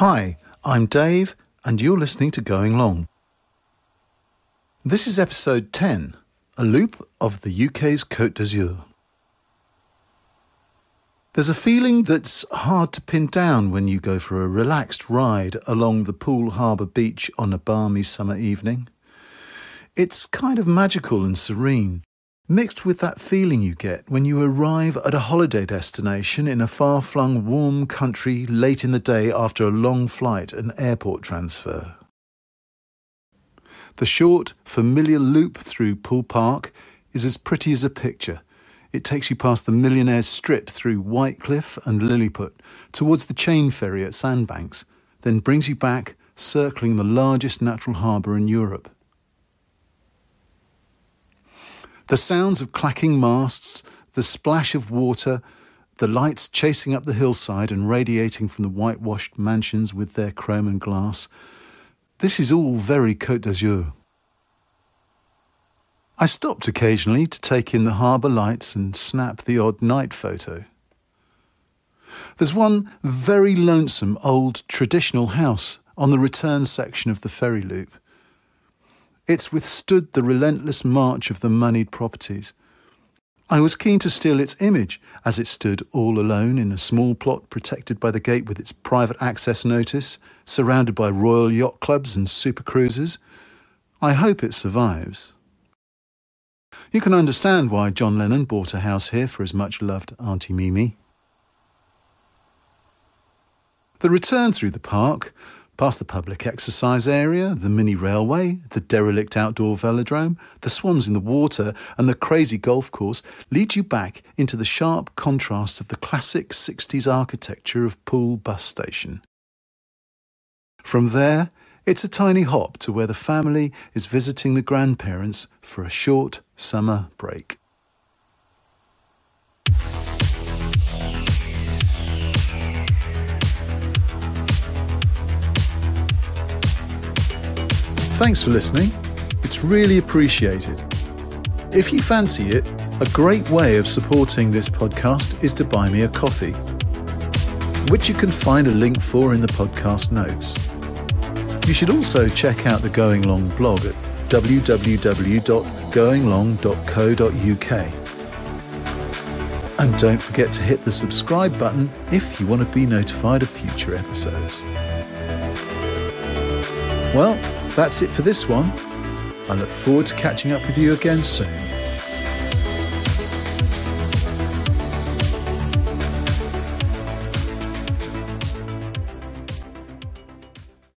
Hi, I'm Dave, and you're listening to Going Long. This is episode 10, a loop of the UK's Côte d'Azur. There's a feeling that's hard to pin down when you go for a relaxed ride along the Poole Harbour beach on a balmy summer evening. It's kind of magical and serene, mixed with that feeling you get when you arrive at a holiday destination in a far flung warm country late in the day after a long flight and airport transfer. The short, familiar loop through Poole Park is as pretty as a picture it takes you past the Millionaires Strip through Whitecliff and Lilliput towards the chain ferry at Sandbanks, then brings you back, circling the largest natural harbour in Europe. The sounds of clacking masts, the splash of water, the lights chasing up the hillside and radiating from the whitewashed mansions with their chrome and glass. This is all very Côte d'Azur. I stopped occasionally to take in the harbour lights and snap the odd night photo. There's one very lonesome old traditional house on the return section of the ferry loop. It's withstood the relentless march of the moneyed properties. I was keen to steal its image as it stood all alone in a small plot protected by the gate with its private access notice, surrounded by royal yacht clubs and super cruisers. I hope it survives. You can understand why John Lennon bought a house here for his much loved Auntie Mimi. The return through the park, past the public exercise area, the mini railway, the derelict outdoor velodrome, the swans in the water, and the crazy golf course leads you back into the sharp contrast of the classic 60s architecture of Poole bus station. From there, it's a tiny hop to where the family is visiting the grandparents for a short summer break. Thanks for listening. It's really appreciated. If you fancy it, a great way of supporting this podcast is to buy me a coffee, which you can find a link for in the podcast notes. You should also check out the Going Long blog at www.goinglong.co.uk. And don't forget to hit the subscribe button if you want to be notified of future episodes. Well, that's it for this one. I look forward to catching up with you again soon.